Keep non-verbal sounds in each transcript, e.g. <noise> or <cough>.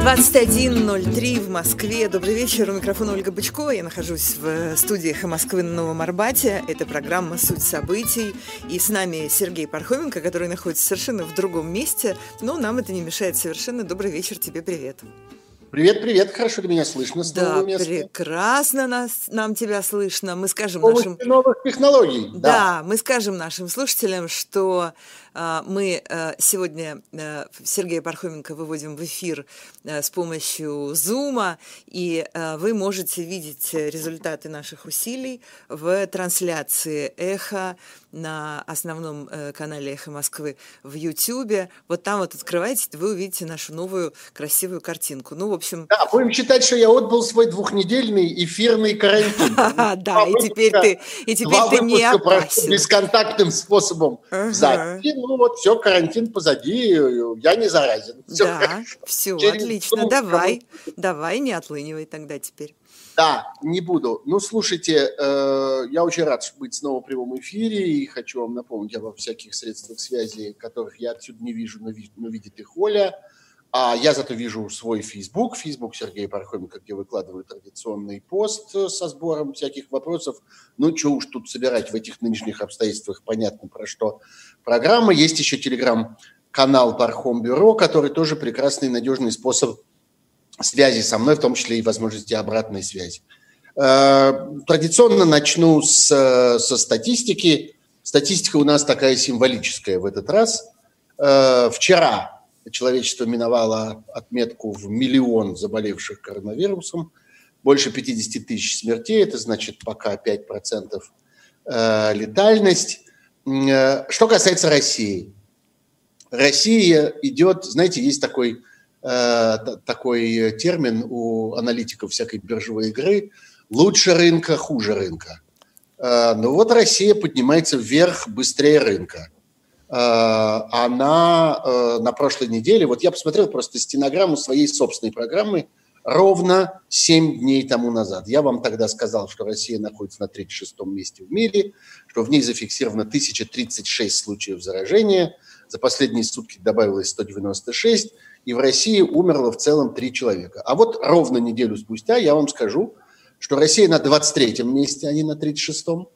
21.03 в Москве. Добрый вечер. У микрофона Ольга Бычкова. Я нахожусь в студии «Эхо Москвы» на Новом Арбате. Это программа «Суть событий». И с нами Сергей Пархоменко, который находится совершенно в другом месте. Но нам это не мешает совершенно. Добрый вечер. Тебе привет. Привет, привет, хорошо ли меня слышно с да, места? прекрасно нас, нам тебя слышно. Мы скажем нашим... новых технологий. Да. да, мы скажем нашим слушателям, что мы а, сегодня а, Сергея Пархоменко выводим в эфир с помощью Zoom, и вы можете видеть результаты наших усилий в трансляции «Эхо» на основном э, канале «Эхо Москвы» в Ютьюбе. Вот там вот открываете, вы увидите нашу новую красивую картинку. Ну, в общем... Да, будем считать, что я отбыл свой двухнедельный эфирный карантин. <laughs> Да, и теперь ты и теперь ты не опасен. Бесконтактным способом записи. Ну вот, все, карантин позади, я не заразен. Да, все, отлично. Давай, давай, не отлынивай тогда теперь. Да, не буду. Ну, слушайте, э, я очень рад быть снова в прямом эфире и хочу вам напомнить обо всяких средствах связи, которых я отсюда не вижу, но, но видит их Оля. А я зато вижу свой Facebook, Facebook Сергея Пархоменко, где выкладываю традиционный пост со сбором всяких вопросов. Ну, что уж тут собирать в этих нынешних обстоятельствах, понятно про что программа. Есть еще телеграм-канал Пархом Бюро, который тоже прекрасный надежный способ связи со мной, в том числе и возможности обратной связи. Э, традиционно начну с, со статистики. Статистика у нас такая символическая в этот раз. Э, вчера человечество миновало отметку в миллион заболевших коронавирусом, больше 50 тысяч смертей, это значит пока 5% э, летальность. Что касается России. Россия идет, знаете, есть такой Э, такой термин у аналитиков всякой биржевой игры лучше рынка, хуже рынка. Э, ну вот Россия поднимается вверх быстрее рынка. Э, она на прошлой неделе, вот я посмотрел просто стенограмму своей собственной программы ровно 7 дней тому назад. Я вам тогда сказал, что Россия находится на 36-м месте в мире, что в ней зафиксировано 1036 случаев заражения, за последние сутки добавилось 196, и в России умерло в целом три человека. А вот ровно неделю спустя я вам скажу, что Россия на 23-м месте, а не на 36-м.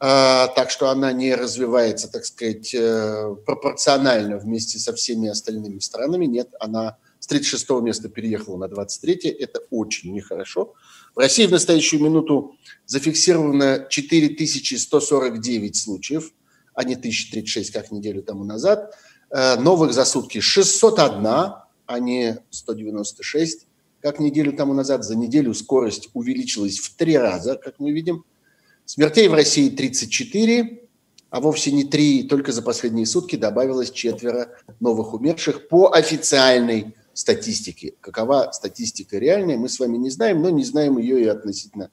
А, так что она не развивается, так сказать, э, пропорционально вместе со всеми остальными странами. Нет, она с 36-го места переехала на 23-е. Это очень нехорошо. В России в настоящую минуту зафиксировано 4149 случаев, а не 1036, как неделю тому назад – Э, новых за сутки 601, а не 196, как неделю тому назад. За неделю скорость увеличилась в три раза, как мы видим. Смертей в России 34, а вовсе не три, только за последние сутки добавилось четверо новых умерших по официальной статистике. Какова статистика реальная, мы с вами не знаем, но не знаем ее и относительно,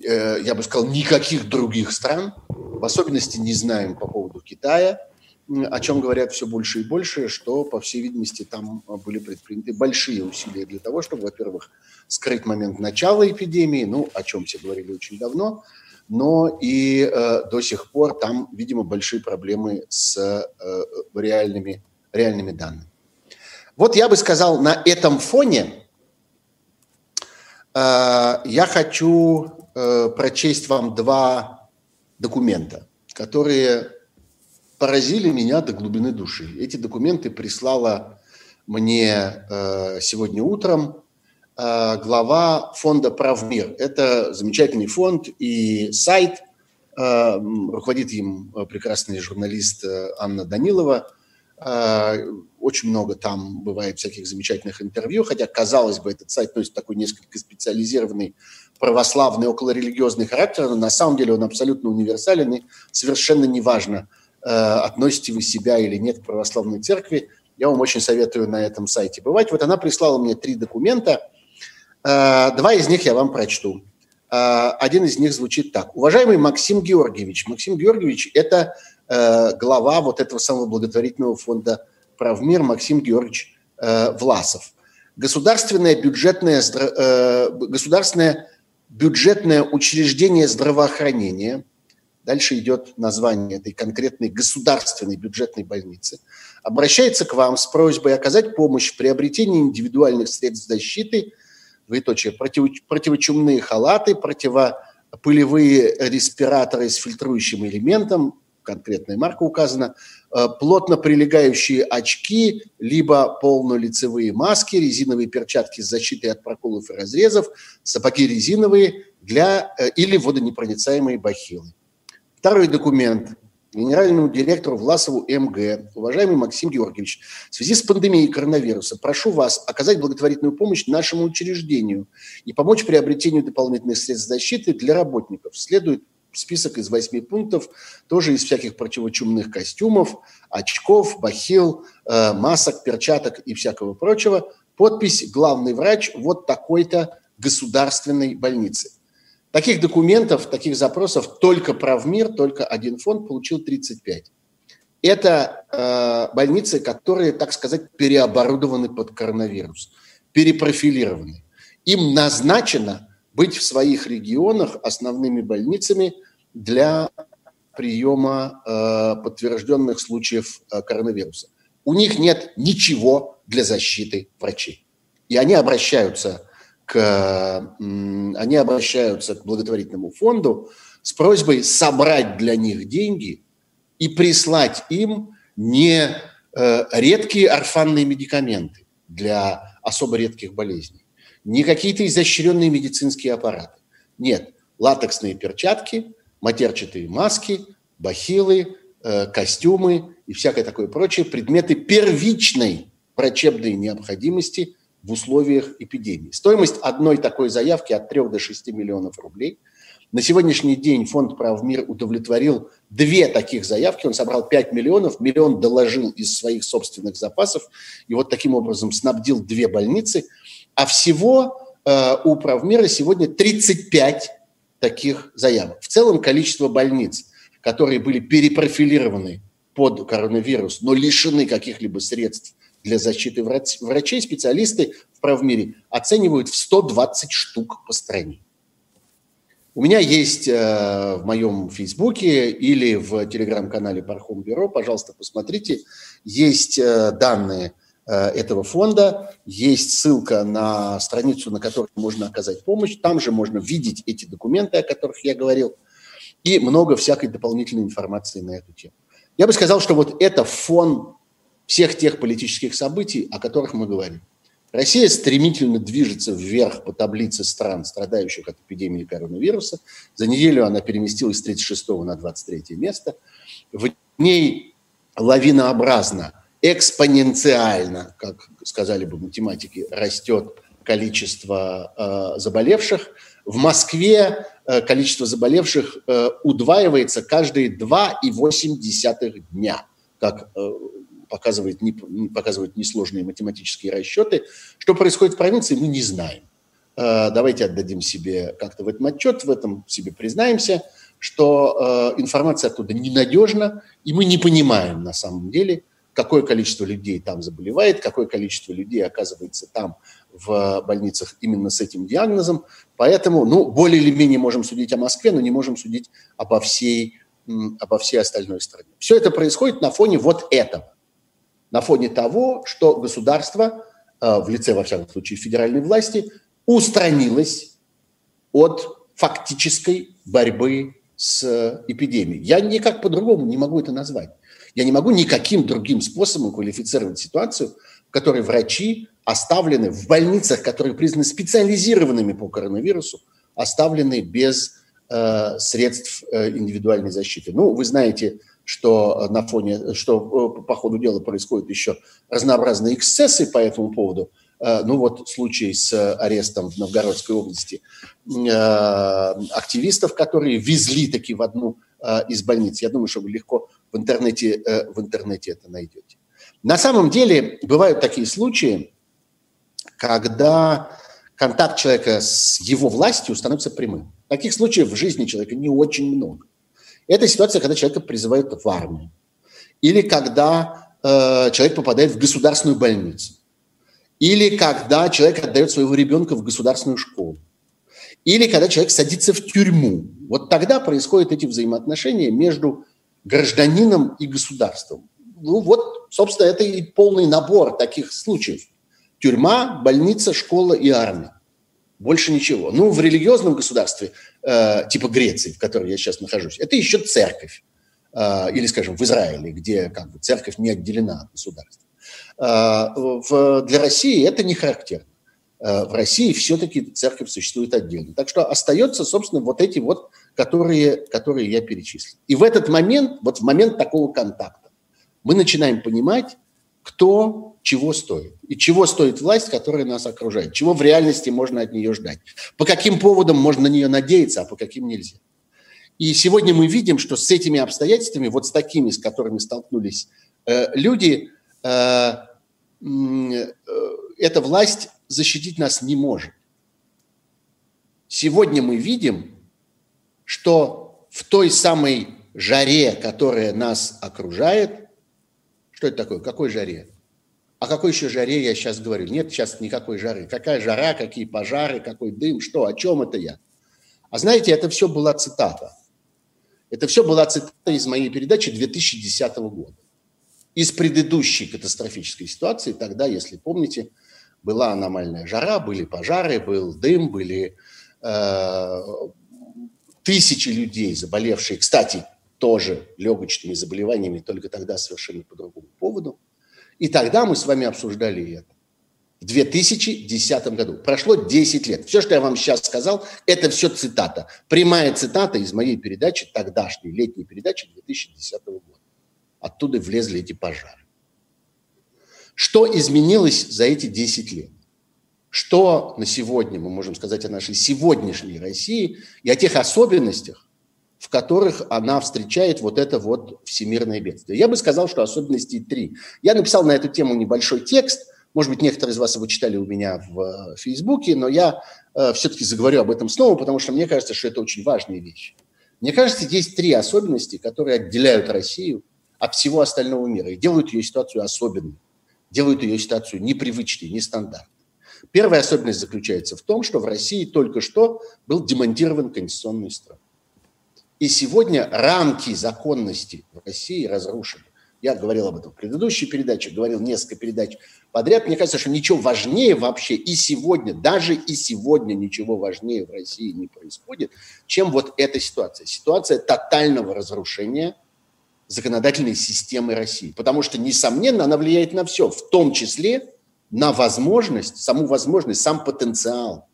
э, я бы сказал, никаких других стран. В особенности не знаем по поводу Китая – о чем говорят все больше и больше, что, по всей видимости, там были предприняты большие усилия для того, чтобы, во-первых, скрыть момент начала эпидемии, ну, о чем все говорили очень давно, но и э, до сих пор там, видимо, большие проблемы с э, реальными, реальными данными. Вот я бы сказал, на этом фоне э, я хочу э, прочесть вам два документа, которые поразили меня до глубины души. Эти документы прислала мне э, сегодня утром э, глава фонда «Правмир». Это замечательный фонд и сайт. Э, руководит им прекрасный журналист Анна Данилова. Очень много там бывает всяких замечательных интервью, хотя, казалось бы, этот сайт носит такой несколько специализированный православный, околорелигиозный характер, но на самом деле он абсолютно универсален и совершенно неважно, Э, относите вы себя или нет к православной церкви, я вам очень советую на этом сайте бывать. Вот она прислала мне три документа. Э, два из них я вам прочту. Э, один из них звучит так. Уважаемый Максим Георгиевич. Максим Георгиевич – это глава вот этого самого благотворительного фонда «Правмир» Максим Георгиевич Власов. Государственное бюджетное, государственное бюджетное учреждение здравоохранения – дальше идет название этой конкретной государственной бюджетной больницы, обращается к вам с просьбой оказать помощь в приобретении индивидуальных средств защиты, двоеточие, против, противочумные халаты, противопылевые респираторы с фильтрующим элементом, конкретная марка указана, э, плотно прилегающие очки, либо полнолицевые маски, резиновые перчатки с защитой от проколов и разрезов, сапоги резиновые для, э, или водонепроницаемые бахилы. Второй документ генеральному директору Власову МГ. Уважаемый Максим Георгиевич, в связи с пандемией коронавируса прошу вас оказать благотворительную помощь нашему учреждению и помочь приобретению дополнительных средств защиты для работников. Следует список из восьми пунктов, тоже из всяких противочумных костюмов, очков, бахил, э, масок, перчаток и всякого прочего. Подпись «Главный врач вот такой-то государственной больницы». Таких документов, таких запросов только Правмир, только один фонд получил 35. Это э, больницы, которые, так сказать, переоборудованы под коронавирус, перепрофилированы. Им назначено быть в своих регионах основными больницами для приема э, подтвержденных случаев э, коронавируса. У них нет ничего для защиты врачей. И они обращаются они обращаются к благотворительному фонду с просьбой собрать для них деньги и прислать им не э, редкие орфанные медикаменты для особо редких болезней, не какие-то изощренные медицинские аппараты. Нет, латексные перчатки, матерчатые маски, бахилы, э, костюмы и всякое такое прочее, предметы первичной врачебной необходимости в условиях эпидемии. Стоимость одной такой заявки от 3 до 6 миллионов рублей. На сегодняшний день фонд «Прав мир» удовлетворил две таких заявки. Он собрал 5 миллионов, миллион доложил из своих собственных запасов. И вот таким образом снабдил две больницы – а всего э, у правмира сегодня 35 таких заявок. В целом количество больниц, которые были перепрофилированы под коронавирус, но лишены каких-либо средств для защиты врачей, специалисты в правмире оценивают в 120 штук по стране. У меня есть э, в моем Фейсбуке или в телеграм-канале Пархом Бюро, пожалуйста, посмотрите, есть э, данные Э, этого фонда. Есть ссылка на страницу, на которой можно оказать помощь. Там же можно видеть эти документы, о которых я говорил, и много всякой дополнительной информации на эту тему. Я бы сказал, что вот это фон всех тех политических событий, о которых мы говорим. Россия стремительно движется вверх по таблице стран, страдающих от эпидемии коронавируса. За неделю она переместилась с 36 на 23 место. В ней лавинообразно – экспоненциально, как сказали бы математики, растет количество э, заболевших. В Москве э, количество заболевших э, удваивается каждые 2,8 дня, как э, показывают, не, показывают несложные математические расчеты. Что происходит в провинции, мы не знаем. Э, давайте отдадим себе как-то в этом отчет, в этом себе признаемся, что э, информация оттуда ненадежна, и мы не понимаем на самом деле, какое количество людей там заболевает, какое количество людей оказывается там в больницах именно с этим диагнозом. Поэтому, ну, более или менее можем судить о Москве, но не можем судить обо всей, обо всей остальной стране. Все это происходит на фоне вот этого. На фоне того, что государство, э, в лице, во всяком случае, федеральной власти, устранилось от фактической борьбы с эпидемией. Я никак по-другому не могу это назвать. Я не могу никаким другим способом квалифицировать ситуацию, в которой врачи оставлены в больницах, которые признаны специализированными по коронавирусу, оставлены без э, средств э, индивидуальной защиты. Ну, вы знаете, что на фоне, что э, по ходу дела происходят еще разнообразные эксцессы по этому поводу. Э, ну вот случай с арестом в Новгородской области э, активистов, которые везли таки в одну из больниц. Я думаю, что вы легко в интернете, э, в интернете это найдете. На самом деле бывают такие случаи, когда контакт человека с его властью становится прямым. Таких случаев в жизни человека не очень много. Это ситуация, когда человека призывают в армию. Или когда э, человек попадает в государственную больницу. Или когда человек отдает своего ребенка в государственную школу. Или когда человек садится в тюрьму. Вот тогда происходят эти взаимоотношения между гражданином и государством. Ну вот, собственно, это и полный набор таких случаев. Тюрьма, больница, школа и армия. Больше ничего. Ну, в религиозном государстве, э, типа Греции, в которой я сейчас нахожусь, это еще церковь. Э, или, скажем, в Израиле, где как бы, церковь не отделена от государства. Э, в, для России это не характерно. Э, в России все-таки церковь существует отдельно. Так что остается, собственно, вот эти вот, которые, которые я перечислил. И в этот момент, вот в момент такого контакта, мы начинаем понимать, кто чего стоит. И чего стоит власть, которая нас окружает. Чего в реальности можно от нее ждать. По каким поводам можно на нее надеяться, а по каким нельзя. И сегодня мы видим, что с этими обстоятельствами, вот с такими, с которыми столкнулись э, люди, э, э, эта власть защитить нас не может. Сегодня мы видим, что в той самой жаре, которая нас окружает, что это такое? Какой жаре? О какой еще жаре я сейчас говорю? Нет сейчас никакой жары. Какая жара, какие пожары, какой дым, что, о чем это я? А знаете, это все была цитата. Это все была цитата из моей передачи 2010 года. Из предыдущей катастрофической ситуации, тогда, если помните, была аномальная жара, были пожары, был дым, были э, тысячи людей, заболевшие, кстати, тоже легочными заболеваниями, только тогда совершенно по другому поводу. И тогда мы с вами обсуждали это. В 2010 году. Прошло 10 лет. Все, что я вам сейчас сказал, это все цитата. Прямая цитата из моей передачи, тогдашней летней передачи 2010 года. Оттуда влезли эти пожары. Что изменилось за эти 10 лет? Что на сегодня мы можем сказать о нашей сегодняшней России и о тех особенностях, в которых она встречает вот это вот всемирное бедствие. Я бы сказал, что особенностей три. Я написал на эту тему небольшой текст, может быть, некоторые из вас его читали у меня в э, Фейсбуке, но я э, все-таки заговорю об этом снова, потому что мне кажется, что это очень важные вещи. Мне кажется, есть три особенности, которые отделяют Россию от всего остального мира и делают ее ситуацию особенной делают ее ситуацию непривычной, нестандартной. Первая особенность заключается в том, что в России только что был демонтирован конституционный строй. И сегодня рамки законности в России разрушены. Я говорил об этом в предыдущей передаче, говорил несколько передач подряд. Мне кажется, что ничего важнее вообще и сегодня, даже и сегодня ничего важнее в России не происходит, чем вот эта ситуация. Ситуация тотального разрушения законодательной системы России. Потому что, несомненно, она влияет на все, в том числе на возможность, саму возможность, сам потенциал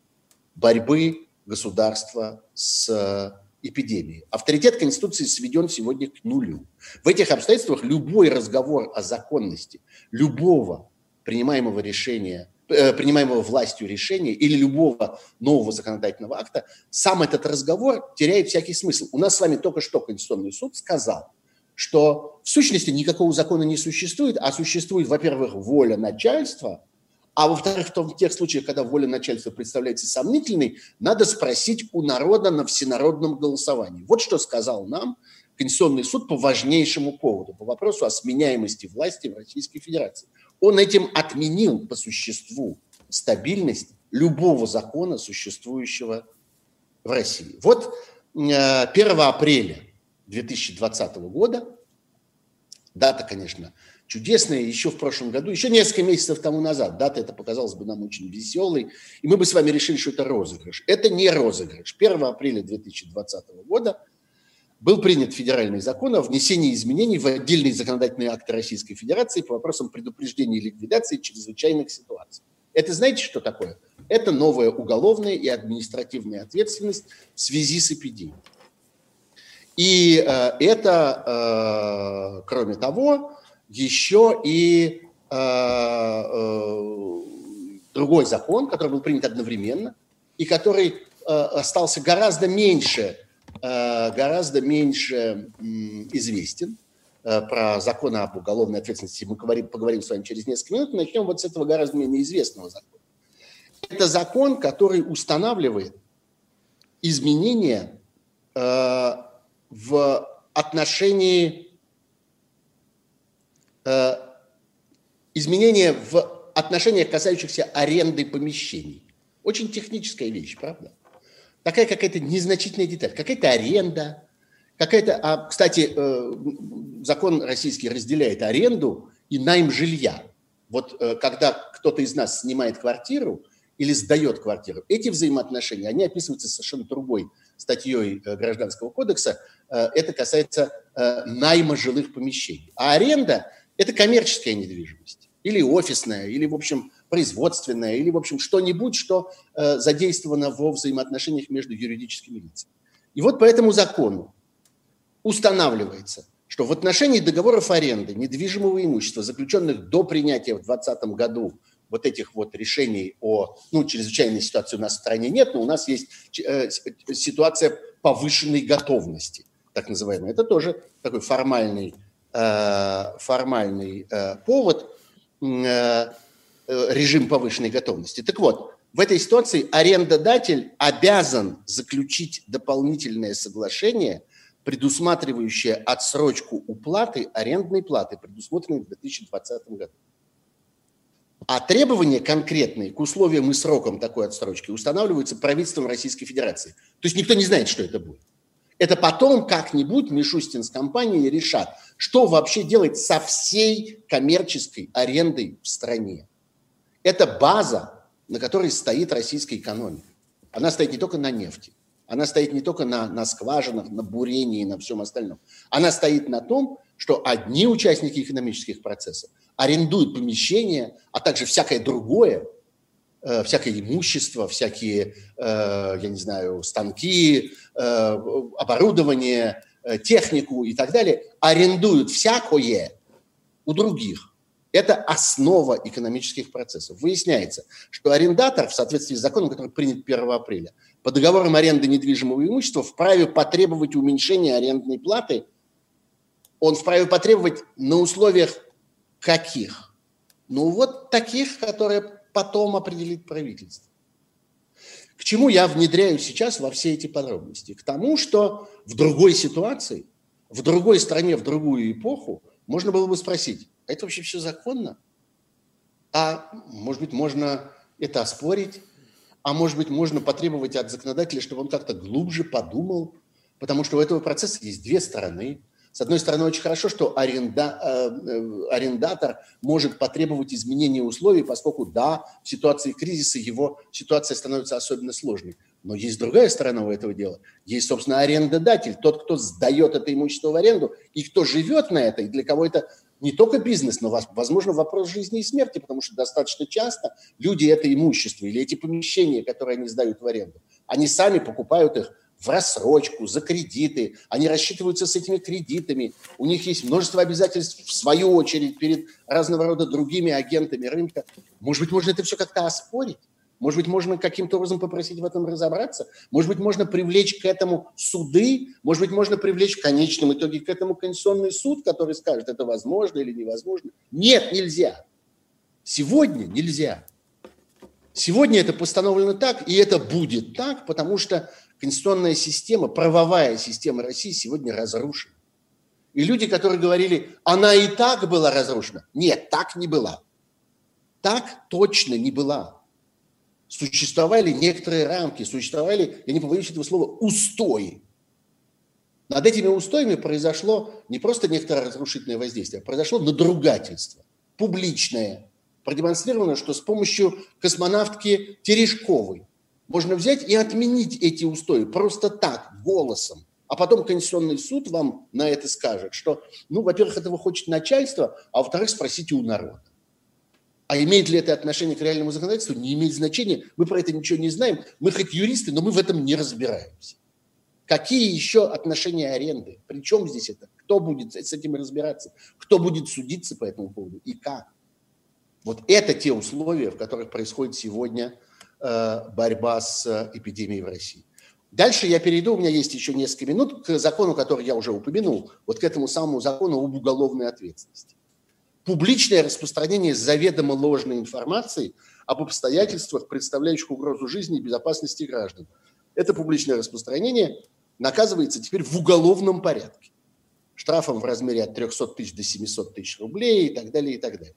борьбы государства с э, эпидемией. Авторитет Конституции сведен сегодня к нулю. В этих обстоятельствах любой разговор о законности любого принимаемого решения, э, принимаемого властью решения или любого нового законодательного акта, сам этот разговор теряет всякий смысл. У нас с вами только что Конституционный суд сказал, что в сущности никакого закона не существует, а существует, во-первых, воля начальства, а во-вторых, в, том, в тех случаях, когда воля начальства представляется сомнительной, надо спросить у народа на всенародном голосовании. Вот что сказал нам Конституционный суд по важнейшему поводу, по вопросу о сменяемости власти в Российской Федерации. Он этим отменил по существу стабильность любого закона, существующего в России. Вот 1 э, апреля 2020 года. Дата, конечно, чудесная. Еще в прошлом году, еще несколько месяцев тому назад, дата это показалась бы нам очень веселой. И мы бы с вами решили, что это розыгрыш. Это не розыгрыш. 1 апреля 2020 года был принят федеральный закон о внесении изменений в отдельные законодательные акты Российской Федерации по вопросам предупреждения и ликвидации чрезвычайных ситуаций. Это знаете, что такое? Это новая уголовная и административная ответственность в связи с эпидемией. И э, это, э, кроме того, еще и э, другой закон, который был принят одновременно и который остался гораздо меньше, гораздо меньше известен про закон об уголовной ответственности мы поговорим, поговорим с вами через несколько минут. Начнем вот с этого гораздо менее известного закона. Это закон, который устанавливает изменения в отношении э, изменения в отношениях, касающихся аренды помещений. Очень техническая вещь, правда? такая какая-то незначительная деталь, какая-то аренда, какая-то... А, кстати, э, закон российский разделяет аренду и найм жилья. Вот э, когда кто-то из нас снимает квартиру или сдает квартиру, эти взаимоотношения, они описываются совершенно другой статьей э, Гражданского кодекса. Это касается найма жилых помещений. А аренда – это коммерческая недвижимость или офисная, или, в общем, производственная, или, в общем, что-нибудь, что задействовано во взаимоотношениях между юридическими лицами. И вот по этому закону устанавливается, что в отношении договоров аренды недвижимого имущества, заключенных до принятия в 2020 году вот этих вот решений о, ну, чрезвычайной ситуации у нас в стране нет, но у нас есть э, ситуация повышенной готовности, так называемая. Это тоже такой формальный, э, формальный э, повод, э, э режим повышенной готовности. Так вот, в этой ситуации арендодатель обязан заключить дополнительное соглашение – предусматривающая отсрочку уплаты арендной платы, предусмотренной в 2020 году. А требования конкретные к условиям и срокам такой отсрочки устанавливаются правительством Российской Федерации. То есть никто не знает, что это будет. Это потом как-нибудь Мишустин с компанией решат, что вообще делать со всей коммерческой арендой в стране. Это база, на которой стоит российская экономика. Она стоит не только на нефти. Она стоит не только на, на скважинах, на бурении и на всем остальном. Она стоит на том, что одни участники экономических процессов арендуют помещения, а также всякое другое, э, всякое имущество, всякие, э, я не знаю, станки, оборудование, э, технику и так далее, арендуют всякое у других. Это основа экономических процессов. Выясняется, что арендатор в соответствии с законом, который принят 1 апреля, по договорам аренды недвижимого имущества вправе потребовать уменьшения арендной платы. Он вправе потребовать на условиях каких? Ну вот таких, которые потом определит правительство. К чему я внедряю сейчас во все эти подробности? К тому, что в другой ситуации, в другой стране, в другую эпоху можно было бы спросить, а это вообще все законно? А может быть, можно это оспорить? а может быть, можно потребовать от законодателя, чтобы он как-то глубже подумал, потому что у этого процесса есть две стороны. С одной стороны, очень хорошо, что аренда, э, э, арендатор может потребовать изменения условий, поскольку, да, в ситуации кризиса его ситуация становится особенно сложной. Но есть другая сторона у этого дела. Есть, собственно, арендодатель, тот, кто сдает это имущество в аренду, и кто живет на это, и для кого это не только бизнес, но, возможно, вопрос жизни и смерти, потому что достаточно часто люди это имущество или эти помещения, которые они сдают в аренду, они сами покупают их в рассрочку, за кредиты, они рассчитываются с этими кредитами, у них есть множество обязательств, в свою очередь, перед разного рода другими агентами рынка. Может быть, можно это все как-то оспорить? Может быть, можно каким-то образом попросить в этом разобраться? Может быть, можно привлечь к этому суды? Может быть, можно привлечь в конечном итоге к этому Конституционный суд, который скажет, это возможно или невозможно? Нет, нельзя. Сегодня нельзя. Сегодня это постановлено так, и это будет так, потому что конституционная система, правовая система России сегодня разрушена. И люди, которые говорили, она и так была разрушена. Нет, так не была. Так точно не была существовали некоторые рамки, существовали, я не побоюсь этого слова, устои. Над этими устоями произошло не просто некоторое разрушительное воздействие, а произошло надругательство, публичное. Продемонстрировано, что с помощью космонавтки Терешковой можно взять и отменить эти устои просто так, голосом. А потом Конституционный суд вам на это скажет, что, ну, во-первых, этого хочет начальство, а во-вторых, спросите у народа. А имеет ли это отношение к реальному законодательству, не имеет значения. Мы про это ничего не знаем. Мы хоть юристы, но мы в этом не разбираемся. Какие еще отношения аренды? Причем здесь это? Кто будет с этим разбираться? Кто будет судиться по этому поводу и как? Вот это те условия, в которых происходит сегодня борьба с э, эпидемией в России. Дальше я перейду, у меня есть еще несколько минут, к закону, который я уже упомянул, вот к этому самому закону об уголовной ответственности публичное распространение заведомо ложной информации об обстоятельствах, представляющих угрозу жизни и безопасности граждан. Это публичное распространение наказывается теперь в уголовном порядке. Штрафом в размере от 300 тысяч до 700 тысяч рублей и так далее, и так далее.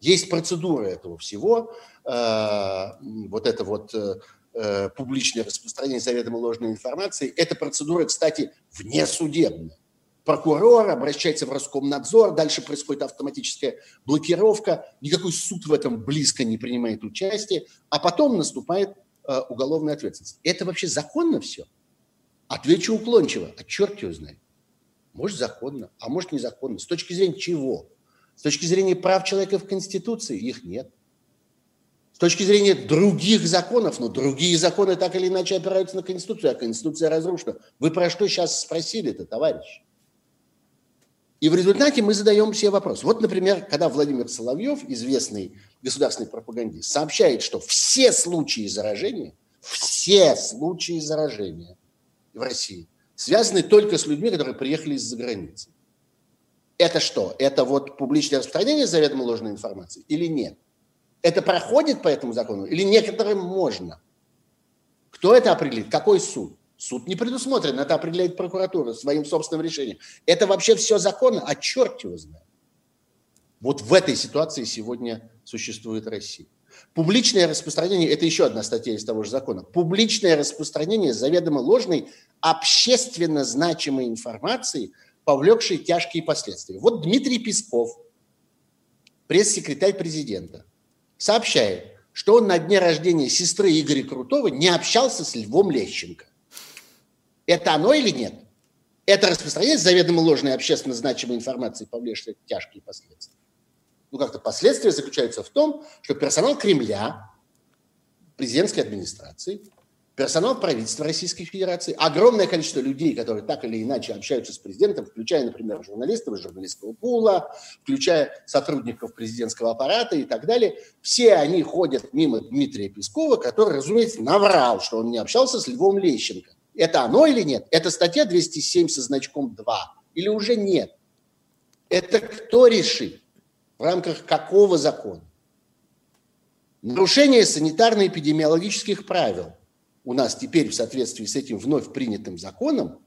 Есть процедура этого всего. Э, вот это вот э, э, публичное распространение заведомо ложной информации. Эта процедура, кстати, внесудебная. Прокурор обращается в Роскомнадзор, дальше происходит автоматическая блокировка, никакой суд в этом близко не принимает участие, а потом наступает уголовная ответственность. Это вообще законно все? Отвечу уклончиво, а черт его знает. Может, законно, а может, незаконно. С точки зрения чего? С точки зрения прав человека в Конституции их нет. С точки зрения других законов, но другие законы так или иначе опираются на Конституцию, а Конституция разрушена. Вы про что сейчас спросили-то, товарищ? И в результате мы задаем себе вопрос. Вот, например, когда Владимир Соловьев, известный государственный пропагандист, сообщает, что все случаи заражения, все случаи заражения в России связаны только с людьми, которые приехали из-за границы. Это что? Это вот публичное распространение заведомо ложной информации или нет? Это проходит по этому закону или некоторым можно? Кто это определит? Какой суд? Суд не предусмотрен, это определяет прокуратура своим собственным решением. Это вообще все законно, а черт его знает. Вот в этой ситуации сегодня существует Россия. Публичное распространение – это еще одна статья из того же закона. Публичное распространение заведомо ложной, общественно значимой информации, повлекшей тяжкие последствия. Вот Дмитрий Песков, пресс-секретарь президента, сообщает, что он на дне рождения сестры Игоря Крутого не общался с Львом Лещенко. Это оно или нет? Это распространение заведомо ложной общественно значимой информации, повлекшей тяжкие последствия. Ну, как-то последствия заключаются в том, что персонал Кремля, президентской администрации, персонал правительства Российской Федерации, огромное количество людей, которые так или иначе общаются с президентом, включая, например, журналистов из журналистского пула, включая сотрудников президентского аппарата и так далее, все они ходят мимо Дмитрия Пескова, который, разумеется, наврал, что он не общался с Львом Лещенко. Это оно или нет? Это статья 207 со значком 2 или уже нет? Это кто решит? В рамках какого закона? Нарушение санитарно-эпидемиологических правил у нас теперь в соответствии с этим вновь принятым законом,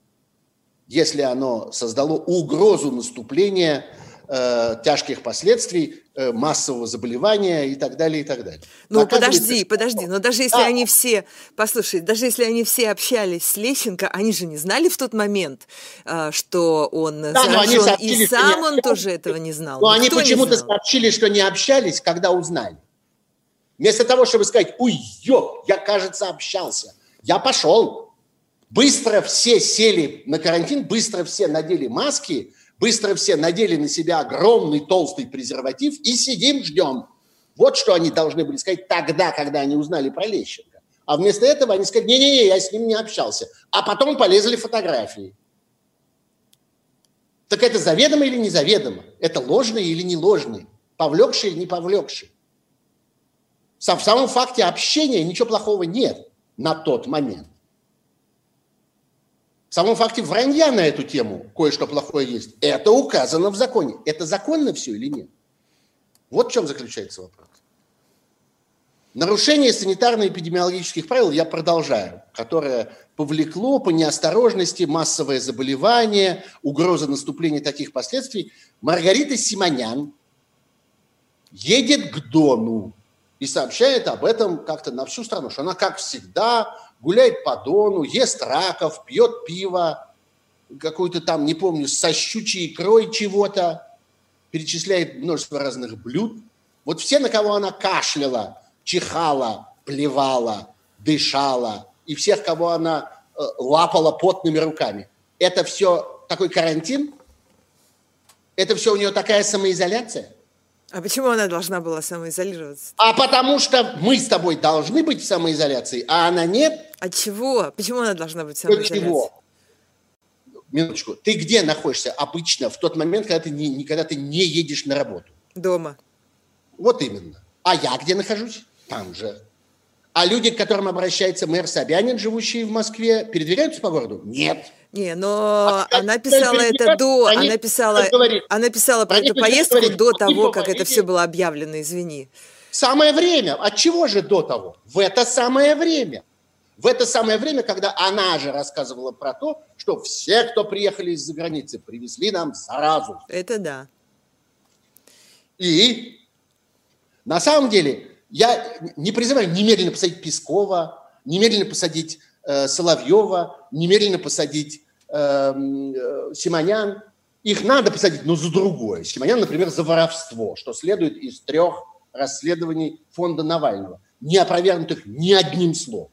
если оно создало угрозу наступления э, тяжких последствий э, массового заболевания и так далее, и так далее. Ну, подожди, подожди, но даже если а, они все, послушай, даже если они все общались с Лещенко, они же не знали в тот момент, э, что он да, заражен, сообщили, и сам он тоже этого не знал. Но Никто они почему-то сообщили, что не общались, когда узнали. Вместо того, чтобы сказать, ой, ё, я, кажется, общался. Я пошел. Быстро все сели на карантин, быстро все надели маски, быстро все надели на себя огромный толстый презерватив и сидим, ждем. Вот что они должны были сказать тогда, когда они узнали про Лещенко. А вместо этого они сказали, не-не-не, я с ним не общался. А потом полезли фотографии. Так это заведомо или незаведомо? Это ложный или не ложный? Повлекший или не повлекший? В самом факте общения ничего плохого нет на тот момент. В самом факте вранья на эту тему кое-что плохое есть. Это указано в законе. Это законно все или нет? Вот в чем заключается вопрос. Нарушение санитарно-эпидемиологических правил я продолжаю, которое повлекло по неосторожности массовое заболевание, угроза наступления таких последствий. Маргарита Симонян едет к Дону и сообщает об этом как-то на всю страну, что она, как всегда, гуляет по Дону, ест раков, пьет пиво, какую-то там, не помню, со щучьей икрой чего-то, перечисляет множество разных блюд. Вот все, на кого она кашляла, чихала, плевала, дышала, и всех, кого она э, лапала потными руками. Это все такой карантин? Это все у нее такая самоизоляция? А почему она должна была самоизолироваться? А потому что мы с тобой должны быть в самоизоляции, а она нет. От чего? Почему она должна быть в самоизоляции? От чего? Минуточку. Ты где находишься обычно в тот момент, когда ты не, когда ты не едешь на работу? Дома. Вот именно. А я где нахожусь? Там же. А люди, к которым обращается мэр Собянин, живущие в Москве, передвигаются по городу? Нет. Не, но а она писала это до, они, она писала, она писала про эту поездку говорит, до того, как это все было объявлено, извини. Самое время. От чего же до того? В это самое время. В это самое время, когда она же рассказывала про то, что все, кто приехали из-за границы, привезли нам заразу. Это да. И на самом деле я не призываю немедленно посадить Пескова, немедленно посадить э, Соловьева, немедленно посадить Симонян. Их надо посадить, но за другое. Симонян, например, за воровство, что следует из трех расследований фонда Навального, не опровергнутых ни одним словом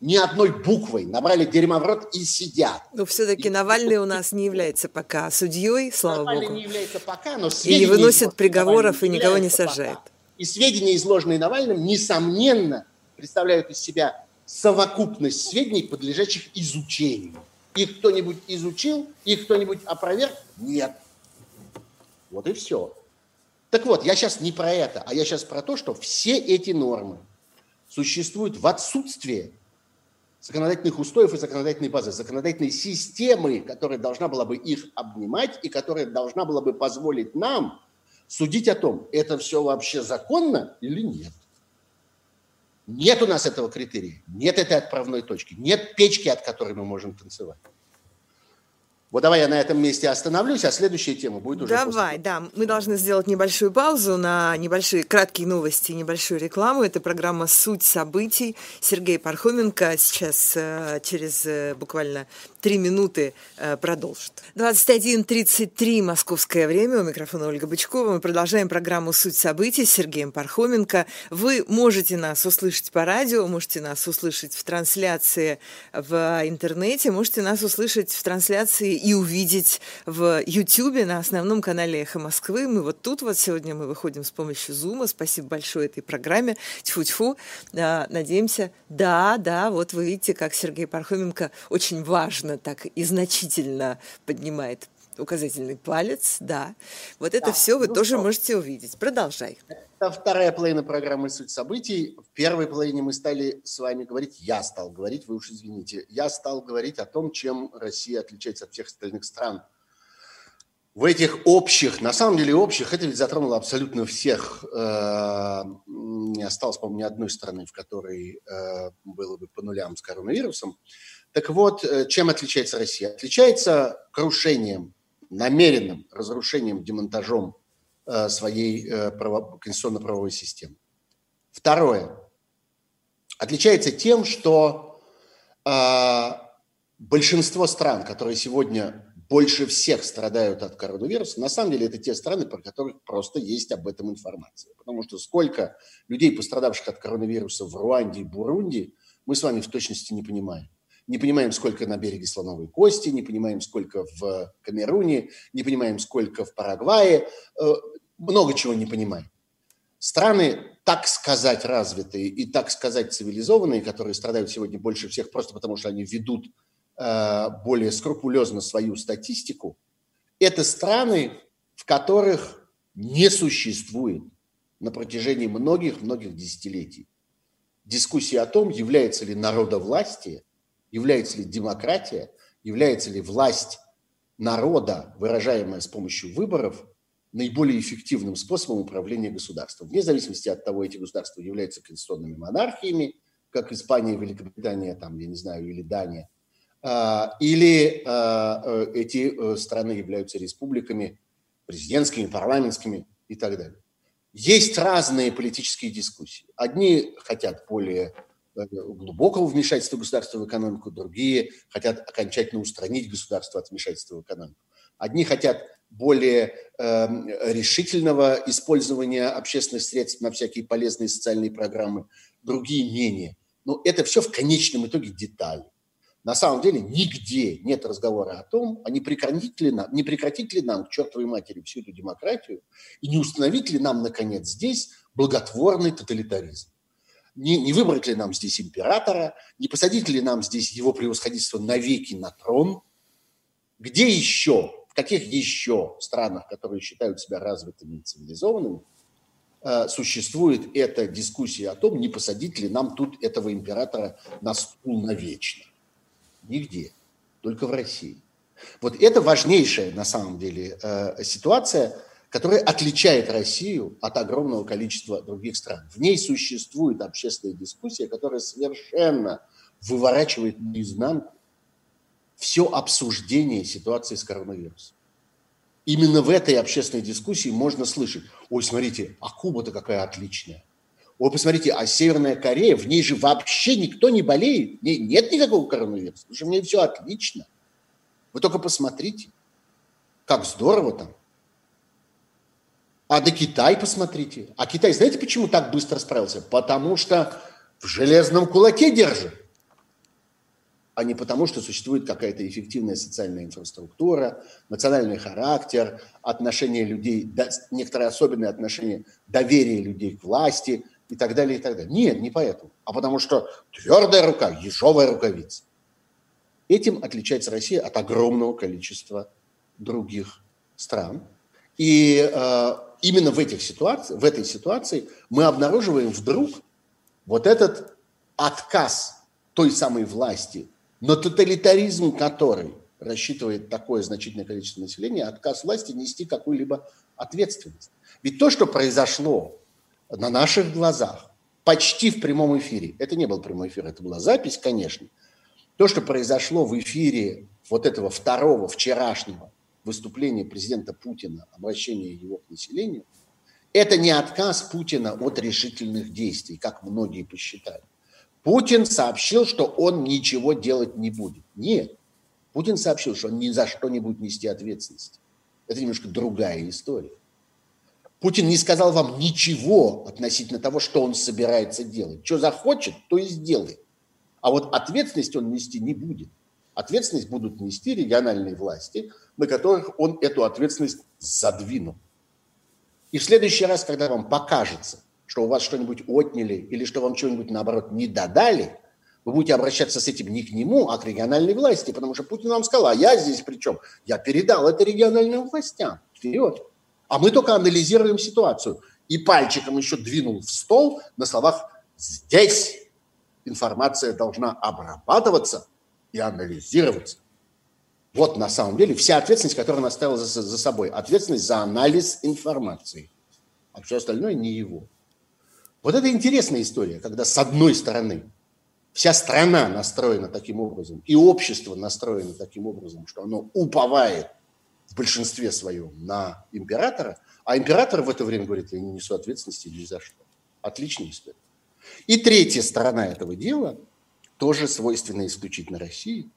ни одной буквой, набрали дерьма в рот и сидят. Но все-таки и... Навальный у нас не является пока судьей, слава Навальный богу. не является пока, но И не выносит приговоров и никого не сажает. Пока. И сведения, изложенные Навальным, несомненно, представляют из себя совокупность сведений, подлежащих изучению. Их кто-нибудь изучил, их кто-нибудь опроверг? Нет. Вот и все. Так вот, я сейчас не про это, а я сейчас про то, что все эти нормы существуют в отсутствии законодательных устоев и законодательной базы, законодательной системы, которая должна была бы их обнимать и которая должна была бы позволить нам судить о том, это все вообще законно или нет. Нет у нас этого критерия, нет этой отправной точки, нет печки, от которой мы можем танцевать. Вот давай я на этом месте остановлюсь, а следующая тема будет уже Давай, после. да. Мы должны сделать небольшую паузу на небольшие краткие новости и небольшую рекламу. Это программа «Суть событий». Сергей Пархоменко сейчас э, через э, буквально три минуты э, продолжит. 21.33 московское время. У микрофона Ольга Бычкова. Мы продолжаем программу «Суть событий» с Сергеем Пархоменко. Вы можете нас услышать по радио, можете нас услышать в трансляции в интернете, можете нас услышать в трансляции и увидеть в YouTube на основном канале «Эхо Москвы». Мы вот тут вот сегодня мы выходим с помощью Зума. Спасибо большое этой программе. Тьфу-тьфу. Надеемся. Да, да, вот вы видите, как Сергей Пархоменко очень важно так и значительно поднимает указательный палец, да. Вот это да, все вы ну тоже что? можете увидеть. Продолжай. Это вторая половина программы «Суть событий». В первой половине мы стали с вами говорить, я стал говорить, вы уж извините, я стал говорить о том, чем Россия отличается от всех остальных стран. В этих общих, на самом деле общих, это ведь затронуло абсолютно всех. Э, не осталось, по-моему, ни одной страны, в которой э, было бы по нулям с коронавирусом. Так вот, э, чем отличается Россия? Отличается крушением, намеренным разрушением, демонтажом Э, своей э, конституционно-правовой системы. Второе. Отличается тем, что э, большинство стран, которые сегодня больше всех страдают от коронавируса, на самом деле это те страны, про которых просто есть об этом информация. Потому что сколько людей, пострадавших от коронавируса в Руанде и Бурунди, мы с вами в точности не понимаем не понимаем, сколько на береге Слоновой Кости, не понимаем, сколько в Камеруне, не понимаем, сколько в Парагвае, э, много чего не понимаем. Страны, так сказать, развитые и, так сказать, цивилизованные, которые страдают сегодня больше всех просто потому, что они ведут э, более скрупулезно свою статистику, это страны, в которых не существует на протяжении многих-многих десятилетий дискуссии о том, является ли народовластие является ли демократия, является ли власть народа, выражаемая с помощью выборов, наиболее эффективным способом управления государством. Вне зависимости от того, эти государства являются конституционными монархиями, как Испания, Великобритания, там, я не знаю, или Дания, а, или а, э, эти э, страны являются республиками, президентскими, парламентскими и так далее. Есть разные политические дискуссии. Одни хотят более глубокого вмешательства государства в экономику, другие хотят окончательно устранить государство от вмешательства в экономику. Одни хотят более э, решительного использования общественных средств на всякие полезные социальные программы, другие менее. Но это все в конечном итоге детали. На самом деле нигде нет разговора о том, а не прекратить ли нам, не прекратить ли нам к чертовой матери всю эту демократию и не установить ли нам, наконец, здесь благотворный тоталитаризм не, не выбрать ли нам здесь императора, не посадить ли нам здесь его превосходительство навеки на трон. Где еще, в каких еще странах, которые считают себя развитыми и цивилизованными, э, существует эта дискуссия о том, не посадить ли нам тут этого императора на стул навечно. Нигде, только в России. Вот это важнейшая на самом деле э, ситуация – которая отличает Россию от огромного количества других стран. В ней существует общественная дискуссия, которая совершенно выворачивает наизнанку все обсуждение ситуации с коронавирусом. Именно в этой общественной дискуссии можно слышать, ой, смотрите, а Куба-то какая отличная. Вы посмотрите, а Северная Корея, в ней же вообще никто не болеет. В ней нет никакого коронавируса. Потому что в ней все отлично. Вы только посмотрите, как здорово там. А на Китай посмотрите. А Китай, знаете, почему так быстро справился? Потому что в железном кулаке держит а не потому, что существует какая-то эффективная социальная инфраструктура, национальный характер, отношения людей, некоторые особенные отношения, доверие людей к власти и так далее, и так далее. Нет, не поэтому, а потому что твердая рука, ежовая рукавица. Этим отличается Россия от огромного количества других стран. И э, именно в, этих ситуациях, в этой ситуации мы обнаруживаем вдруг вот этот отказ той самой власти, но тоталитаризм, который рассчитывает такое значительное количество населения, отказ власти нести какую-либо ответственность. Ведь то, что произошло на наших глазах, почти в прямом эфире, это не был прямой эфир, это была запись, конечно, то, что произошло в эфире вот этого второго, вчерашнего выступления президента Путина, обращения его к населению, это не отказ Путина от решительных действий, как многие посчитали. Путин сообщил, что он ничего делать не будет. Нет. Путин сообщил, что он ни за что не будет нести ответственность. Это немножко другая история. Путин не сказал вам ничего относительно того, что он собирается делать. Что захочет, то и сделает. А вот ответственность он нести не будет. Ответственность будут нести региональные власти, на которых он эту ответственность задвинул. И в следующий раз, когда вам покажется, что у вас что-нибудь отняли или что вам что-нибудь, наоборот, не додали, вы будете обращаться с этим не к нему, а к региональной власти, потому что Путин вам сказал, а я здесь при чем? Я передал это региональным властям. Вперед. А мы только анализируем ситуацию. И пальчиком еще двинул в стол на словах «здесь информация должна обрабатываться и анализироваться». Вот на самом деле вся ответственность, которую он оставил за, за собой. Ответственность за анализ информации. А все остальное не его. Вот это интересная история, когда с одной стороны вся страна настроена таким образом, и общество настроено таким образом, что оно уповает в большинстве своем на императора, а император в это время говорит, я не несу ответственности ни за что. Отличная история. И третья сторона этого дела, тоже свойственна исключительно России,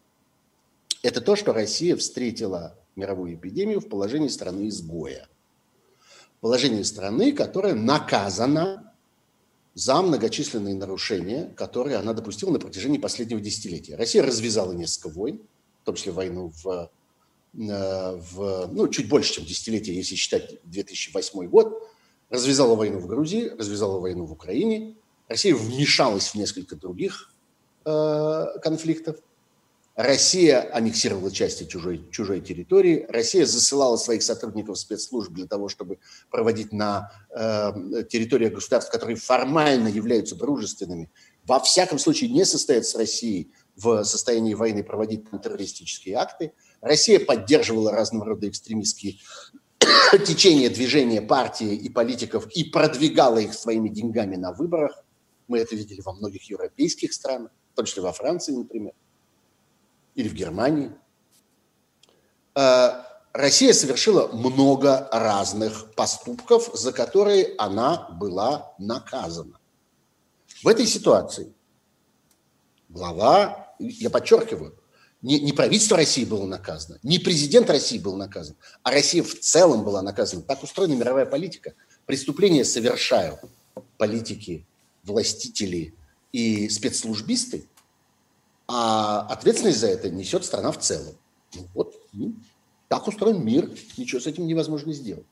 это то, что Россия встретила мировую эпидемию в положении страны-изгоя. Положение страны, которая наказана за многочисленные нарушения, которые она допустила на протяжении последнего десятилетия. Россия развязала несколько войн, в том числе войну в, э, в ну, чуть больше, чем десятилетие, если считать 2008 год, развязала войну в Грузии, развязала войну в Украине. Россия вмешалась в несколько других конфликтов – Россия аннексировала части чужой, чужой территории, Россия засылала своих сотрудников спецслужб для того, чтобы проводить на э, территориях государств, которые формально являются дружественными, во всяком случае не состоят с Россией в состоянии войны проводить террористические акты. Россия поддерживала разного рода экстремистские <coughs> течения, движения, партии и политиков и продвигала их своими деньгами на выборах. Мы это видели во многих европейских странах, в том числе во Франции, например или в Германии. Э, Россия совершила много разных поступков, за которые она была наказана. В этой ситуации глава, я подчеркиваю, не, не правительство России было наказано, не президент России был наказан, а Россия в целом была наказана. Так устроена мировая политика. Преступления совершают политики, властители и спецслужбисты, а ответственность за это несет страна в целом. Ну, вот, ну, так устроен мир, ничего с этим невозможно сделать.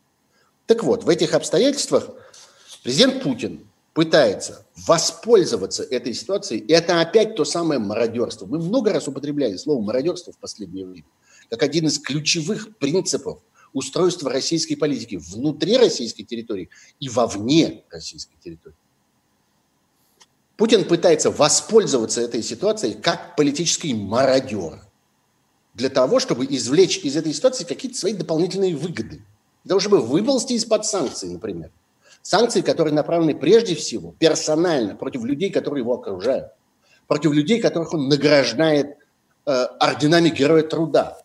Так вот, в этих обстоятельствах президент Путин пытается воспользоваться этой ситуацией. И это опять то самое мародерство. Мы много раз употребляли слово мародерство в последнее время как один из ключевых принципов устройства российской политики внутри российской территории и вовне российской территории. Путин пытается воспользоваться этой ситуацией как политический мародер для того, чтобы извлечь из этой ситуации какие-то свои дополнительные выгоды. Для того, чтобы выползти из-под санкций, например. Санкции, которые направлены прежде всего персонально против людей, которые его окружают, против людей, которых он награждает э, орденами Героя Труда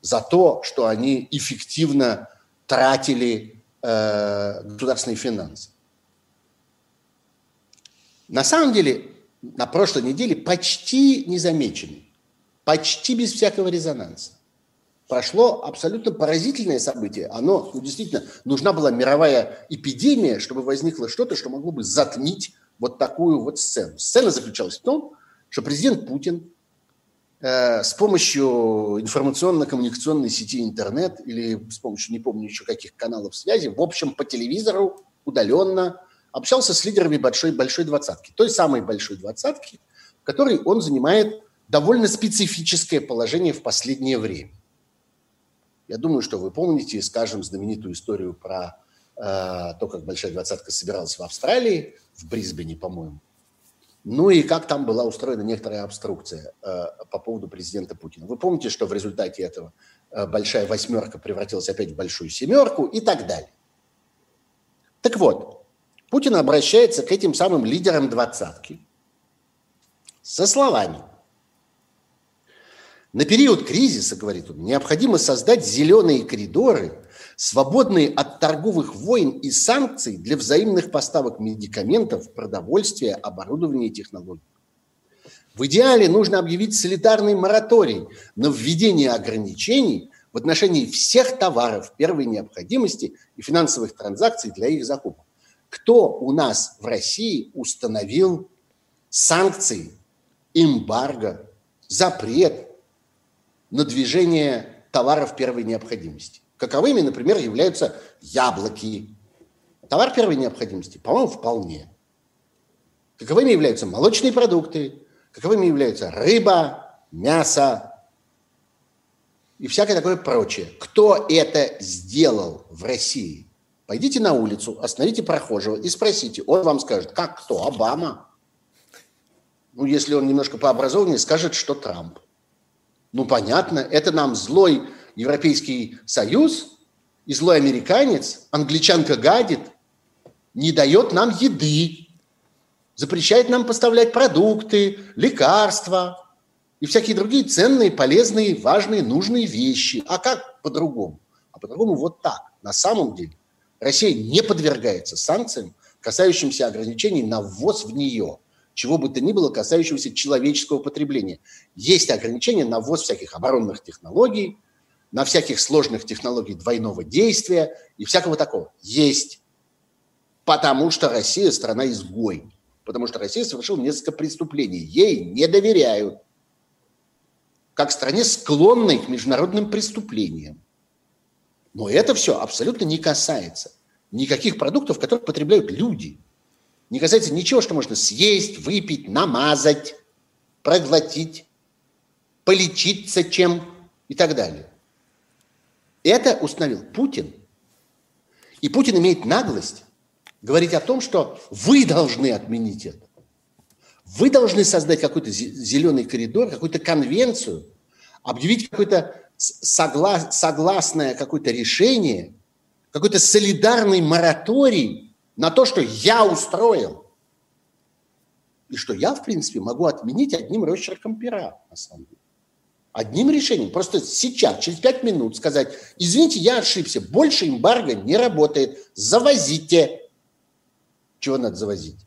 за то, что они эффективно тратили э, государственные финансы. На самом деле на прошлой неделе почти незамеченный, почти без всякого резонанса. Прошло абсолютно поразительное событие. Оно, ну, действительно, нужна была мировая эпидемия, чтобы возникло что-то, что могло бы затмить вот такую вот сцену. Сцена заключалась в том, что президент Путин э, с помощью информационно-коммуникационной сети интернет или с помощью, не помню еще каких каналов связи, в общем, по телевизору удаленно общался с лидерами большой, большой двадцатки, той самой большой двадцатки, в которой он занимает довольно специфическое положение в последнее время. Я думаю, что вы помните, скажем, знаменитую историю про э, то, как большая двадцатка собиралась в Австралии, в Брисбене, по-моему. Ну и как там была устроена некоторая обструкция э, по поводу президента Путина. Вы помните, что в результате этого э, большая восьмерка превратилась опять в большую семерку и так далее. Так вот, Путин обращается к этим самым лидерам двадцатки со словами. На период кризиса, говорит он, необходимо создать зеленые коридоры, свободные от торговых войн и санкций для взаимных поставок медикаментов, продовольствия, оборудования и технологий. В идеале нужно объявить солидарный мораторий на введение ограничений в отношении всех товаров первой необходимости и финансовых транзакций для их закупок. Кто у нас в России установил санкции, эмбарго, запрет на движение товаров первой необходимости? Каковыми, например, являются яблоки. Товар первой необходимости, по-моему, вполне. Каковыми являются молочные продукты, каковыми являются рыба, мясо и всякое такое прочее. Кто это сделал в России? Пойдите на улицу, остановите прохожего и спросите. Он вам скажет, как кто? Обама. Ну, если он немножко пообразованнее, скажет, что Трамп. Ну, понятно, это нам злой Европейский Союз и злой американец, англичанка гадит, не дает нам еды, запрещает нам поставлять продукты, лекарства и всякие другие ценные, полезные, важные, нужные вещи. А как по-другому? А по-другому вот так. На самом деле Россия не подвергается санкциям, касающимся ограничений на ввоз в нее, чего бы то ни было, касающегося человеческого потребления. Есть ограничения на ввоз всяких оборонных технологий, на всяких сложных технологий двойного действия и всякого такого. Есть. Потому что Россия страна-изгой. Потому что Россия совершила несколько преступлений. Ей не доверяют. Как стране, склонной к международным преступлениям. Но это все абсолютно не касается никаких продуктов, которые потребляют люди. Не касается ничего, что можно съесть, выпить, намазать, проглотить, полечиться чем и так далее. Это установил Путин. И Путин имеет наглость говорить о том, что вы должны отменить это. Вы должны создать какой-то зеленый коридор, какую-то конвенцию, объявить какой-то согла- согласное какое-то решение, какой-то солидарный мораторий на то, что я устроил. И что я, в принципе, могу отменить одним росчерком пера, на самом деле. Одним решением. Просто сейчас, через пять минут сказать, извините, я ошибся, больше эмбарго не работает, завозите. Чего надо завозить?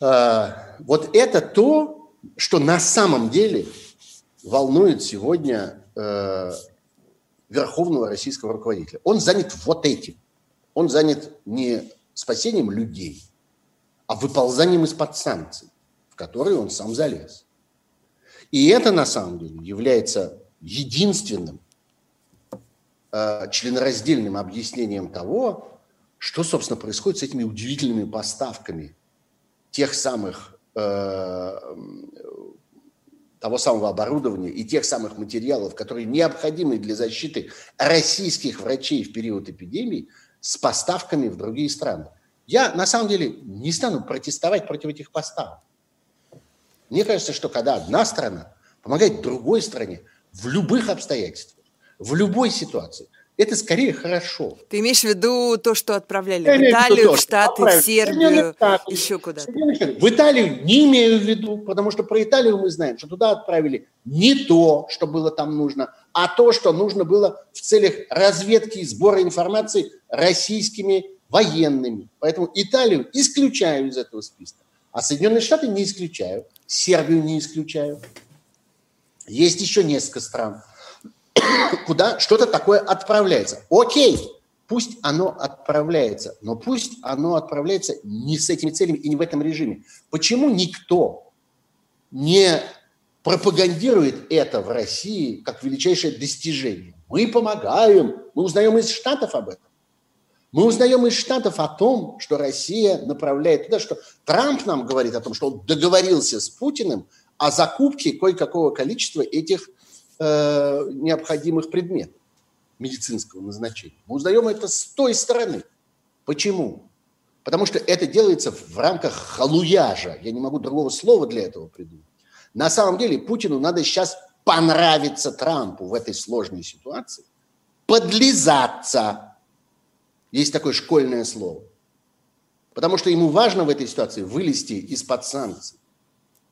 А, вот это то, что на самом деле волнует сегодня э, верховного российского руководителя. Он занят вот этим. Он занят не спасением людей, а выползанием из-под санкций, в которые он сам залез. И это на самом деле является единственным э, членораздельным объяснением того, что, собственно, происходит с этими удивительными поставками тех самых э, того самого оборудования и тех самых материалов, которые необходимы для защиты российских врачей в период эпидемии, с поставками в другие страны. Я на самом деле не стану протестовать против этих поставок. Мне кажется, что когда одна страна помогает другой стране в любых обстоятельствах, в любой ситуации, это скорее хорошо. Ты имеешь в виду то, что отправляли Я в Италию, в, в Штаты, в Сербию, еще куда-то? В Италию не имею в виду, потому что про Италию мы знаем, что туда отправили не то, что было там нужно, а то, что нужно было в целях разведки и сбора информации российскими военными. Поэтому Италию исключаю из этого списка. А Соединенные Штаты не исключаю. Сербию не исключаю. Есть еще несколько стран, куда что-то такое отправляется. Окей, пусть оно отправляется, но пусть оно отправляется не с этими целями и не в этом режиме. Почему никто не пропагандирует это в России как величайшее достижение? Мы помогаем, мы узнаем из Штатов об этом. Мы узнаем из Штатов о том, что Россия направляет туда, что Трамп нам говорит о том, что он договорился с Путиным о закупке кое-какого количества этих э, необходимых предметов медицинского назначения. Мы узнаем это с той стороны. Почему? Потому что это делается в рамках халуяжа. Я не могу другого слова для этого придумать. На самом деле Путину надо сейчас понравиться Трампу в этой сложной ситуации, подлизаться есть такое школьное слово. Потому что ему важно в этой ситуации вылезти из-под санкций.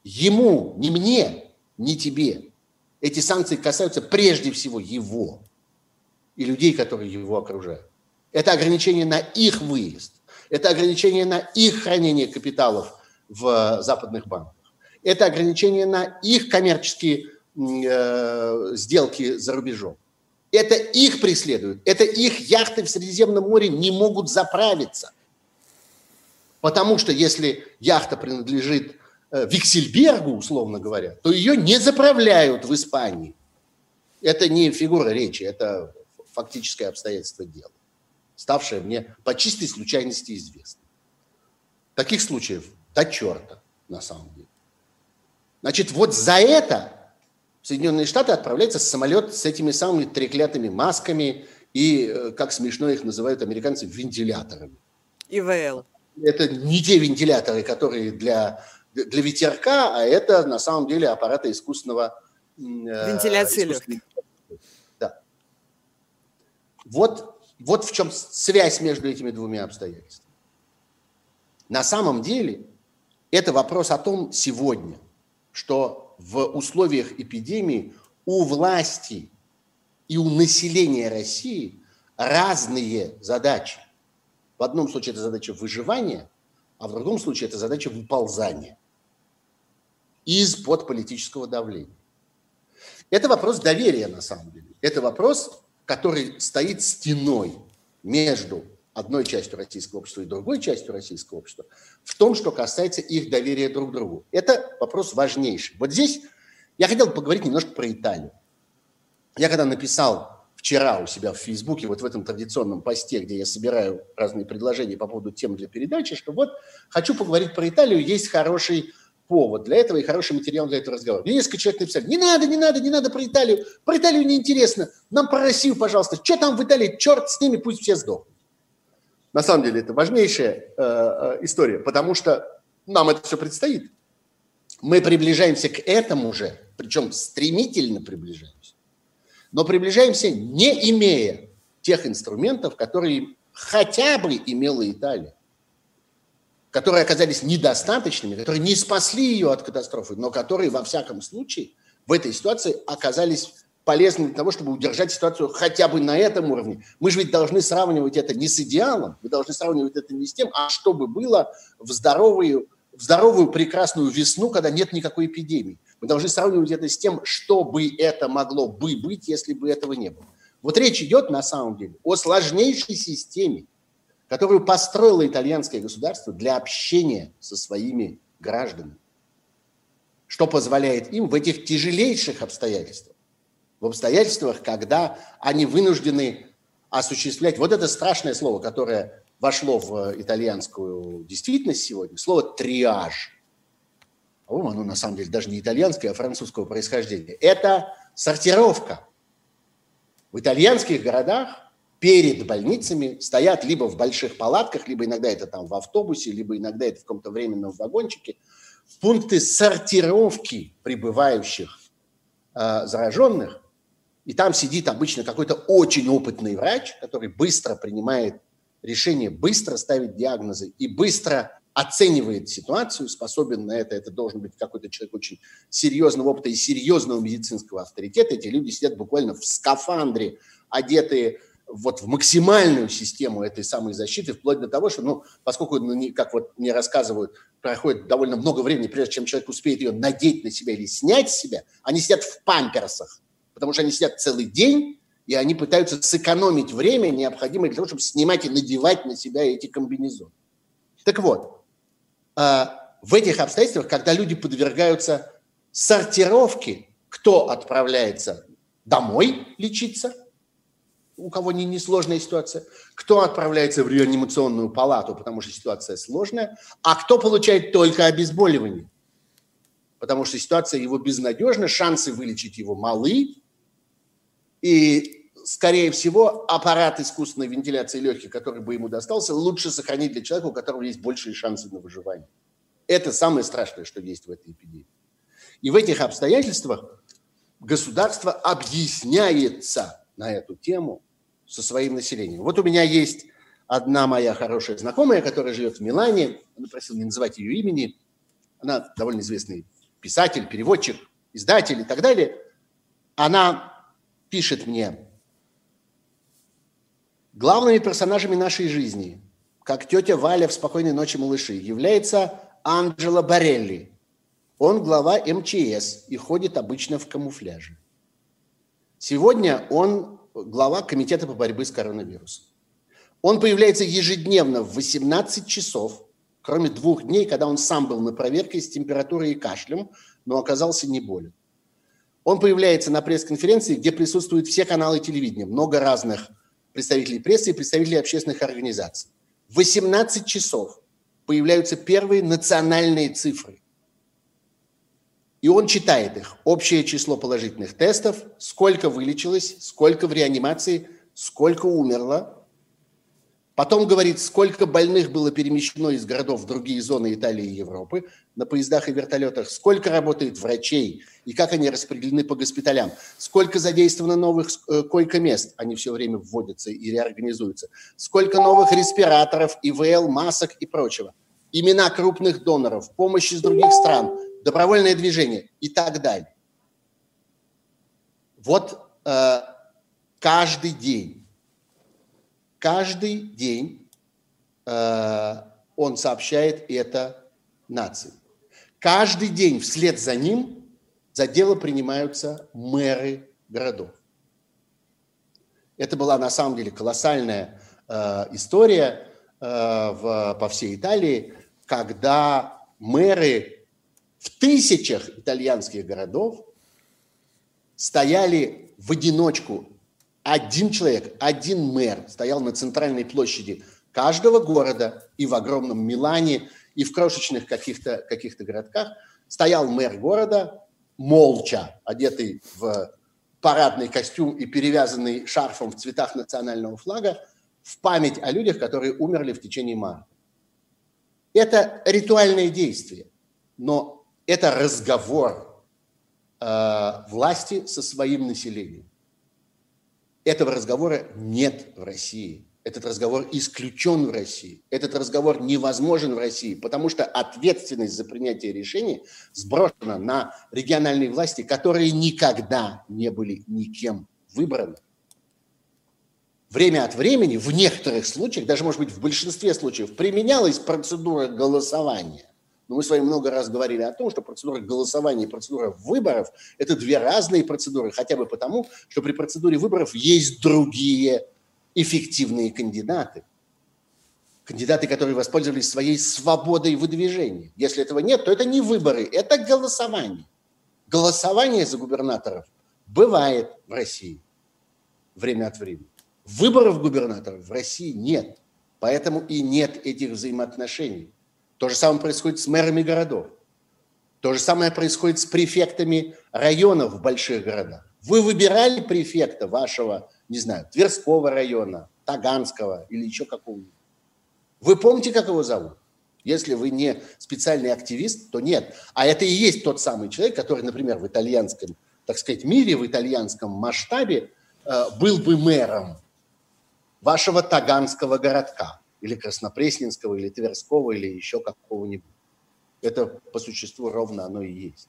Ему, не мне, не тебе. Эти санкции касаются прежде всего его и людей, которые его окружают. Это ограничение на их выезд. Это ограничение на их хранение капиталов в западных банках. Это ограничение на их коммерческие э, сделки за рубежом. Это их преследуют. Это их яхты в Средиземном море не могут заправиться. Потому что если яхта принадлежит э, Виксельбергу, условно говоря, то ее не заправляют в Испании. Это не фигура речи, это фактическое обстоятельство дела, ставшее мне по чистой случайности известно. Таких случаев до черта, на самом деле. Значит, вот за это в Соединенные Штаты отправляется самолет с этими самыми треклятыми масками и, э, как смешно их называют американцы, вентиляторами. ИВЛ. Это не те вентиляторы, которые для, для ветерка, а это на самом деле аппараты искусственного... Э, Вентиляции легких. Да. Вот, вот в чем связь между этими двумя обстоятельствами. На самом деле это вопрос о том сегодня, что в условиях эпидемии у власти и у населения России разные задачи. В одном случае это задача выживания, а в другом случае это задача выползания из-под политического давления. Это вопрос доверия на самом деле. Это вопрос, который стоит стеной между одной частью российского общества и другой частью российского общества в том, что касается их доверия друг другу. Это вопрос важнейший. Вот здесь я хотел поговорить немножко про Италию. Я когда написал вчера у себя в Фейсбуке, вот в этом традиционном посте, где я собираю разные предложения по поводу тем для передачи, что вот хочу поговорить про Италию, есть хороший повод для этого и хороший материал для этого разговора. Мне несколько человек написали, не надо, не надо, не надо про Италию, про Италию неинтересно, нам про Россию, пожалуйста, что там в Италии, черт с ними, пусть все сдохнут. На самом деле это важнейшая э, э, история, потому что нам это все предстоит. Мы приближаемся к этому же, причем стремительно приближаемся, но приближаемся не имея тех инструментов, которые хотя бы имела Италия, которые оказались недостаточными, которые не спасли ее от катастрофы, но которые во всяком случае в этой ситуации оказались полезны для того, чтобы удержать ситуацию хотя бы на этом уровне. Мы же ведь должны сравнивать это не с идеалом, мы должны сравнивать это не с тем, а что бы было в здоровую, в здоровую прекрасную весну, когда нет никакой эпидемии. Мы должны сравнивать это с тем, что бы это могло бы быть, если бы этого не было. Вот речь идет на самом деле о сложнейшей системе, которую построило итальянское государство для общения со своими гражданами, что позволяет им в этих тяжелейших обстоятельствах в обстоятельствах, когда они вынуждены осуществлять вот это страшное слово, которое вошло в итальянскую действительность сегодня, слово «триаж». По-моему, оно на самом деле даже не итальянское, а французского происхождения. Это сортировка. В итальянских городах перед больницами стоят либо в больших палатках, либо иногда это там в автобусе, либо иногда это в каком-то временном вагончике, пункты сортировки прибывающих э, зараженных. И там сидит обычно какой-то очень опытный врач, который быстро принимает решения, быстро ставит диагнозы и быстро оценивает ситуацию, способен на это, это должен быть какой-то человек очень серьезного опыта и серьезного медицинского авторитета. Эти люди сидят буквально в скафандре, одетые вот в максимальную систему этой самой защиты, вплоть до того, что, ну, поскольку, ну, как вот мне рассказывают, проходит довольно много времени, прежде чем человек успеет ее надеть на себя или снять с себя, они сидят в памперсах, потому что они сидят целый день, и они пытаются сэкономить время, необходимое для того, чтобы снимать и надевать на себя эти комбинезоны. Так вот, а, в этих обстоятельствах, когда люди подвергаются сортировке, кто отправляется домой лечиться, у кого не несложная ситуация, кто отправляется в реанимационную палату, потому что ситуация сложная, а кто получает только обезболивание, потому что ситуация его безнадежна, шансы вылечить его малы, и, скорее всего, аппарат искусственной вентиляции легких, который бы ему достался, лучше сохранить для человека, у которого есть большие шансы на выживание. Это самое страшное, что есть в этой эпидемии. И в этих обстоятельствах государство объясняется на эту тему со своим населением. Вот у меня есть одна моя хорошая знакомая, которая живет в Милане. Она просила не называть ее имени. Она довольно известный писатель, переводчик, издатель и так далее. Она пишет мне, главными персонажами нашей жизни, как тетя Валя в «Спокойной ночи, малыши», является Анджело Барелли. Он глава МЧС и ходит обычно в камуфляже. Сегодня он глава Комитета по борьбе с коронавирусом. Он появляется ежедневно в 18 часов, кроме двух дней, когда он сам был на проверке с температурой и кашлем, но оказался не болен. Он появляется на пресс-конференции, где присутствуют все каналы телевидения, много разных представителей прессы и представителей общественных организаций. В 18 часов появляются первые национальные цифры. И он читает их. Общее число положительных тестов, сколько вылечилось, сколько в реанимации, сколько умерло, Потом говорит, сколько больных было перемещено из городов в другие зоны Италии и Европы на поездах и вертолетах, сколько работает врачей и как они распределены по госпиталям, сколько задействовано новых э, койко-мест, они все время вводятся и реорганизуются, сколько новых респираторов, ИВЛ, масок и прочего, имена крупных доноров, помощь из других стран, добровольное движение и так далее. Вот э, каждый день Каждый день э, он сообщает это нации. Каждый день вслед за ним за дело принимаются мэры городов. Это была на самом деле колоссальная э, история э, в, по всей Италии, когда мэры в тысячах итальянских городов стояли в одиночку один человек, один мэр стоял на центральной площади каждого города и в огромном Милане, и в крошечных каких-то каких городках стоял мэр города, молча, одетый в парадный костюм и перевязанный шарфом в цветах национального флага, в память о людях, которые умерли в течение марта. Это ритуальное действие, но это разговор э, власти со своим населением. Этого разговора нет в России. Этот разговор исключен в России. Этот разговор невозможен в России, потому что ответственность за принятие решений сброшена на региональные власти, которые никогда не были никем выбраны. Время от времени, в некоторых случаях, даже, может быть, в большинстве случаев, применялась процедура голосования. Но мы с вами много раз говорили о том, что процедура голосования и процедура выборов – это две разные процедуры, хотя бы потому, что при процедуре выборов есть другие эффективные кандидаты. Кандидаты, которые воспользовались своей свободой выдвижения. Если этого нет, то это не выборы, это голосование. Голосование за губернаторов бывает в России время от времени. Выборов губернаторов в России нет. Поэтому и нет этих взаимоотношений. То же самое происходит с мэрами городов. То же самое происходит с префектами районов в больших городах. Вы выбирали префекта вашего, не знаю, Тверского района, Таганского или еще какого-нибудь. Вы помните, как его зовут? Если вы не специальный активист, то нет. А это и есть тот самый человек, который, например, в итальянском, так сказать, мире, в итальянском масштабе э, был бы мэром вашего таганского городка или Краснопресненского, или Тверского, или еще какого-нибудь. Это по существу ровно оно и есть.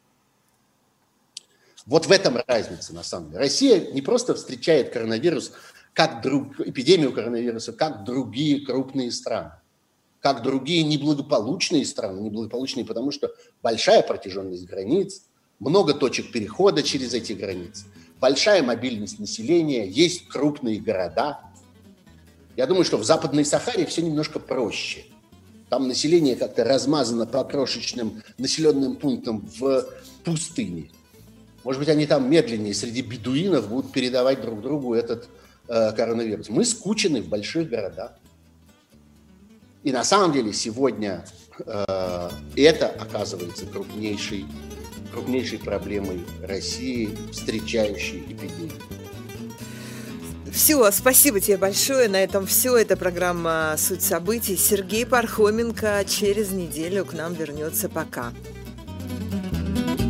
Вот в этом разница, на самом деле. Россия не просто встречает коронавирус как друг, эпидемию коронавируса, как другие крупные страны, как другие неблагополучные страны, неблагополучные, потому что большая протяженность границ, много точек перехода через эти границы, большая мобильность населения, есть крупные города. Я думаю, что в Западной Сахаре все немножко проще. Там население как-то размазано по крошечным населенным пунктам в пустыне. Может быть, они там медленнее среди бедуинов будут передавать друг другу этот э, коронавирус. Мы скучены в больших городах. И на самом деле сегодня э, это оказывается крупнейшей, крупнейшей проблемой России, встречающей эпидемию. Все, спасибо тебе большое. На этом все. Это программа «Суть событий». Сергей Пархоменко через неделю к нам вернется. Пока. thank you